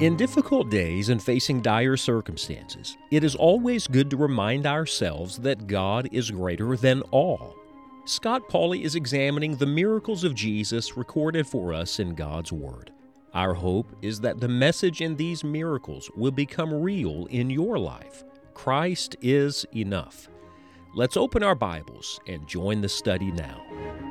In difficult days and facing dire circumstances, it is always good to remind ourselves that God is greater than all. Scott Pauley is examining the miracles of Jesus recorded for us in God's Word. Our hope is that the message in these miracles will become real in your life. Christ is enough. Let's open our Bibles and join the study now.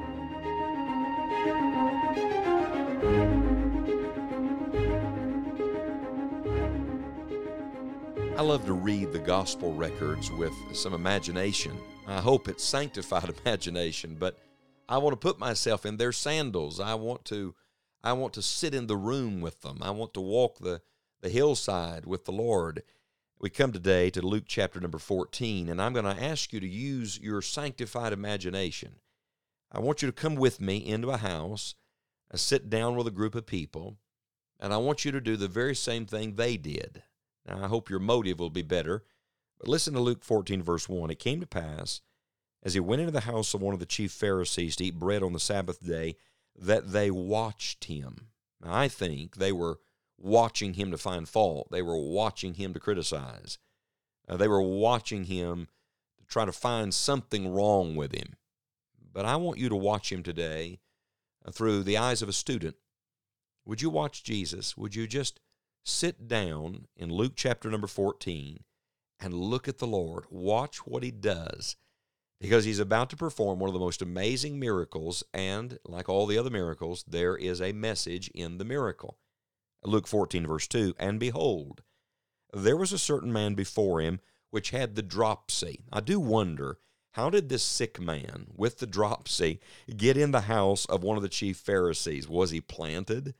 I love to read the gospel records with some imagination. I hope it's sanctified imagination, but I want to put myself in their sandals. I want to I want to sit in the room with them. I want to walk the, the hillside with the Lord. We come today to Luke chapter number 14, and I'm going to ask you to use your sanctified imagination. I want you to come with me into a house, uh, sit down with a group of people, and I want you to do the very same thing they did. I hope your motive will be better. But listen to Luke 14, verse 1. It came to pass, as he went into the house of one of the chief Pharisees to eat bread on the Sabbath day, that they watched him. Now, I think they were watching him to find fault, they were watching him to criticize, uh, they were watching him to try to find something wrong with him. But I want you to watch him today uh, through the eyes of a student. Would you watch Jesus? Would you just sit down in Luke chapter number 14 and look at the Lord. Watch what he does because he's about to perform one of the most amazing miracles. And like all the other miracles, there is a message in the miracle. Luke 14, verse 2 And behold, there was a certain man before him which had the dropsy. I do wonder. How did this sick man with the dropsy get in the house of one of the chief Pharisees? Was he planted?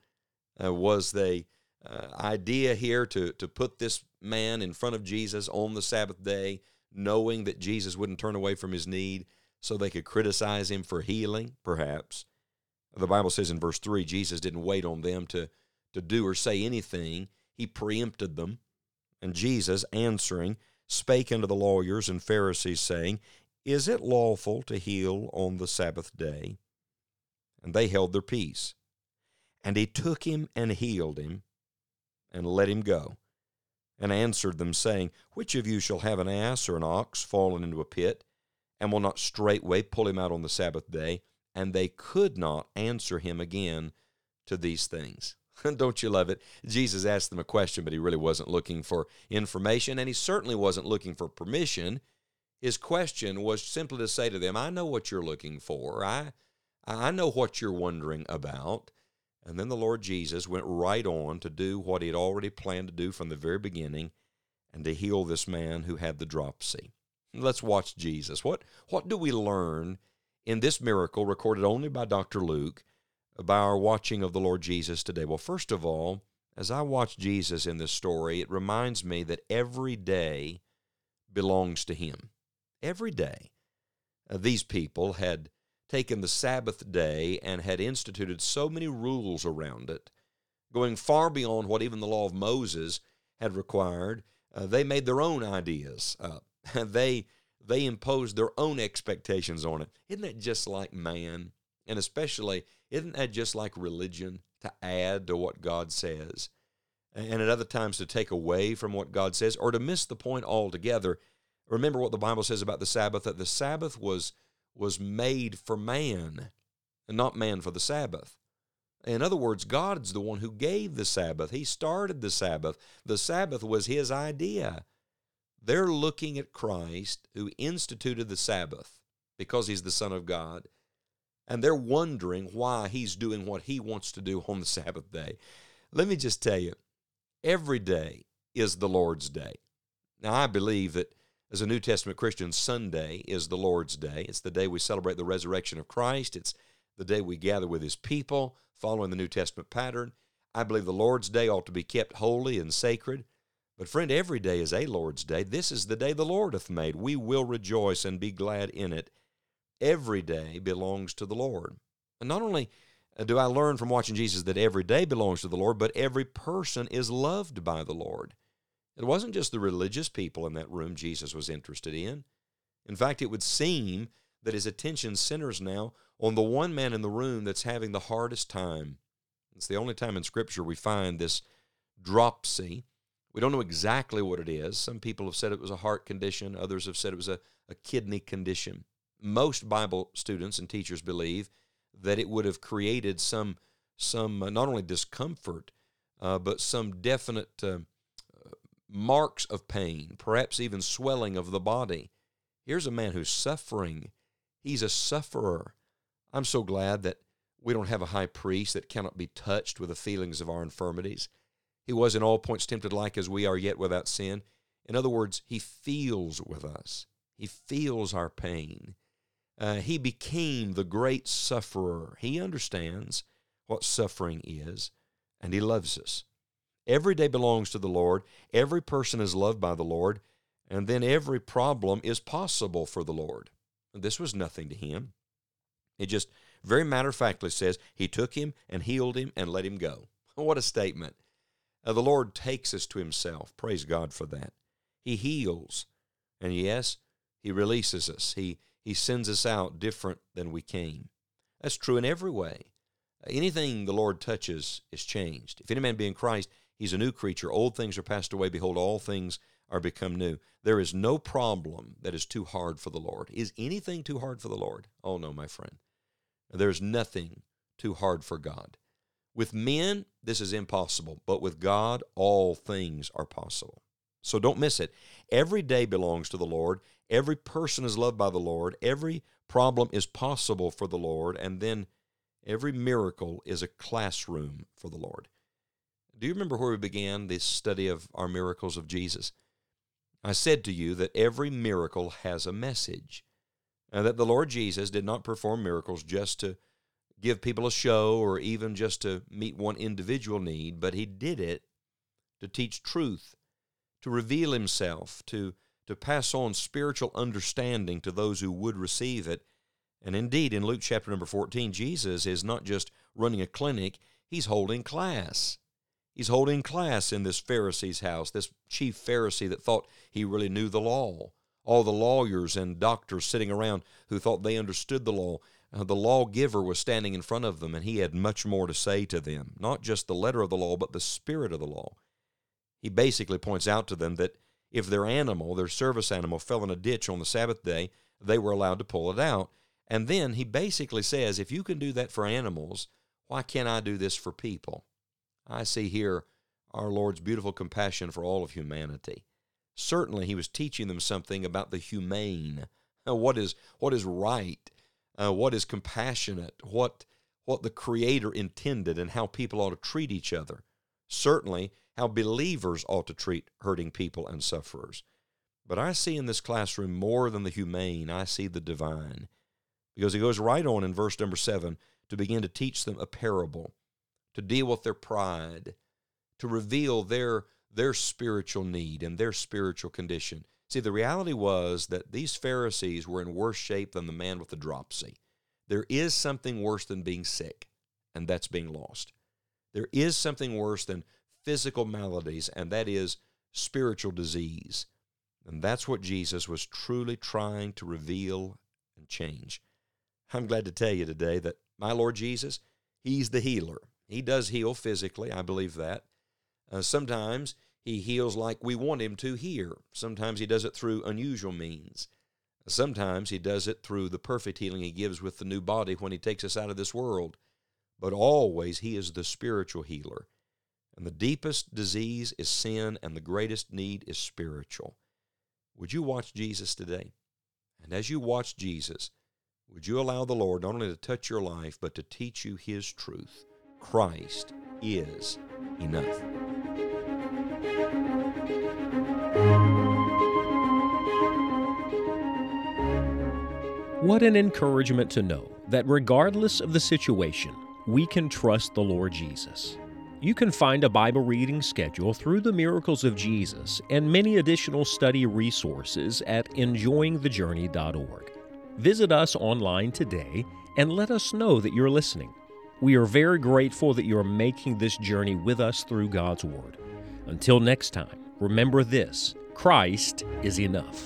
Uh, was they uh, idea here to, to put this man in front of Jesus on the Sabbath day, knowing that Jesus wouldn't turn away from his need so they could criticize him for healing, perhaps. The Bible says in verse 3 Jesus didn't wait on them to, to do or say anything, he preempted them. And Jesus, answering, spake unto the lawyers and Pharisees, saying, Is it lawful to heal on the Sabbath day? And they held their peace. And he took him and healed him and let him go. And answered them, saying, Which of you shall have an ass or an ox fallen into a pit, and will not straightway pull him out on the Sabbath day? And they could not answer him again to these things. Don't you love it? Jesus asked them a question, but he really wasn't looking for information, and he certainly wasn't looking for permission. His question was simply to say to them, I know what you're looking for. I, I know what you're wondering about. And then the Lord Jesus went right on to do what he had already planned to do from the very beginning and to heal this man who had the dropsy. Let's watch Jesus. What, what do we learn in this miracle recorded only by Dr. Luke by our watching of the Lord Jesus today? Well, first of all, as I watch Jesus in this story, it reminds me that every day belongs to him. Every day. Uh, these people had taken the Sabbath day and had instituted so many rules around it, going far beyond what even the law of Moses had required. Uh, they made their own ideas up. they they imposed their own expectations on it. Isn't that just like man? And especially, isn't that just like religion to add to what God says? And at other times to take away from what God says or to miss the point altogether. Remember what the Bible says about the Sabbath that the Sabbath was was made for man and not man for the Sabbath. In other words, God's the one who gave the Sabbath. He started the Sabbath. The Sabbath was His idea. They're looking at Christ who instituted the Sabbath because He's the Son of God. And they're wondering why He's doing what He wants to do on the Sabbath day. Let me just tell you, every day is the Lord's day. Now, I believe that as a New Testament Christian, Sunday is the Lord's Day. It's the day we celebrate the resurrection of Christ. It's the day we gather with His people, following the New Testament pattern. I believe the Lord's Day ought to be kept holy and sacred. But, friend, every day is a Lord's Day. This is the day the Lord hath made. We will rejoice and be glad in it. Every day belongs to the Lord. And not only uh, do I learn from watching Jesus that every day belongs to the Lord, but every person is loved by the Lord. It wasn't just the religious people in that room Jesus was interested in. In fact, it would seem that his attention centers now on the one man in the room that's having the hardest time. It's the only time in Scripture we find this dropsy. We don't know exactly what it is. Some people have said it was a heart condition, others have said it was a, a kidney condition. Most Bible students and teachers believe that it would have created some, some uh, not only discomfort, uh, but some definite uh, marks of pain, perhaps even swelling of the body. Here's a man who's suffering. He's a sufferer. I'm so glad that we don't have a high priest that cannot be touched with the feelings of our infirmities. He was in all points tempted like as we are, yet without sin. In other words, he feels with us, he feels our pain. Uh, he became the great sufferer. He understands what suffering is, and he loves us. Every day belongs to the Lord. Every person is loved by the Lord. And then every problem is possible for the Lord. This was nothing to him. It just very matter of factly says he took him and healed him and let him go. What a statement. Uh, the Lord takes us to himself. Praise God for that. He heals. And yes, he releases us. He, he sends us out different than we came. That's true in every way. Anything the Lord touches is changed. If any man be in Christ, He's a new creature. Old things are passed away. Behold, all things are become new. There is no problem that is too hard for the Lord. Is anything too hard for the Lord? Oh, no, my friend. There's nothing too hard for God. With men, this is impossible, but with God, all things are possible. So don't miss it. Every day belongs to the Lord. Every person is loved by the Lord. Every problem is possible for the Lord. And then every miracle is a classroom for the Lord. Do you remember where we began this study of our miracles of Jesus? I said to you that every miracle has a message, and that the Lord Jesus did not perform miracles just to give people a show or even just to meet one individual need, but he did it to teach truth, to reveal himself, to, to pass on spiritual understanding to those who would receive it. And indeed, in Luke chapter number 14, Jesus is not just running a clinic, he's holding class. He's holding class in this Pharisee's house, this chief Pharisee that thought he really knew the law. All the lawyers and doctors sitting around who thought they understood the law. Uh, the lawgiver was standing in front of them, and he had much more to say to them. Not just the letter of the law, but the spirit of the law. He basically points out to them that if their animal, their service animal, fell in a ditch on the Sabbath day, they were allowed to pull it out. And then he basically says, if you can do that for animals, why can't I do this for people? I see here our Lord's beautiful compassion for all of humanity. Certainly, he was teaching them something about the humane, what is what is right, uh, what is compassionate, what what the Creator intended, and how people ought to treat each other. Certainly, how believers ought to treat hurting people and sufferers. But I see in this classroom more than the humane. I see the divine, because he goes right on in verse number seven to begin to teach them a parable to deal with their pride, to reveal their, their spiritual need and their spiritual condition. See, the reality was that these Pharisees were in worse shape than the man with the dropsy. There is something worse than being sick, and that's being lost. There is something worse than physical maladies, and that is spiritual disease. And that's what Jesus was truly trying to reveal and change. I'm glad to tell you today that my Lord Jesus, He's the healer. He does heal physically, I believe that. Uh, sometimes he heals like we want him to here. Sometimes he does it through unusual means. Sometimes he does it through the perfect healing he gives with the new body when he takes us out of this world. But always he is the spiritual healer. And the deepest disease is sin, and the greatest need is spiritual. Would you watch Jesus today? And as you watch Jesus, would you allow the Lord not only to touch your life, but to teach you his truth? Christ is enough. What an encouragement to know that regardless of the situation, we can trust the Lord Jesus. You can find a Bible reading schedule through the miracles of Jesus and many additional study resources at enjoyingthejourney.org. Visit us online today and let us know that you're listening. We are very grateful that you are making this journey with us through God's Word. Until next time, remember this Christ is enough.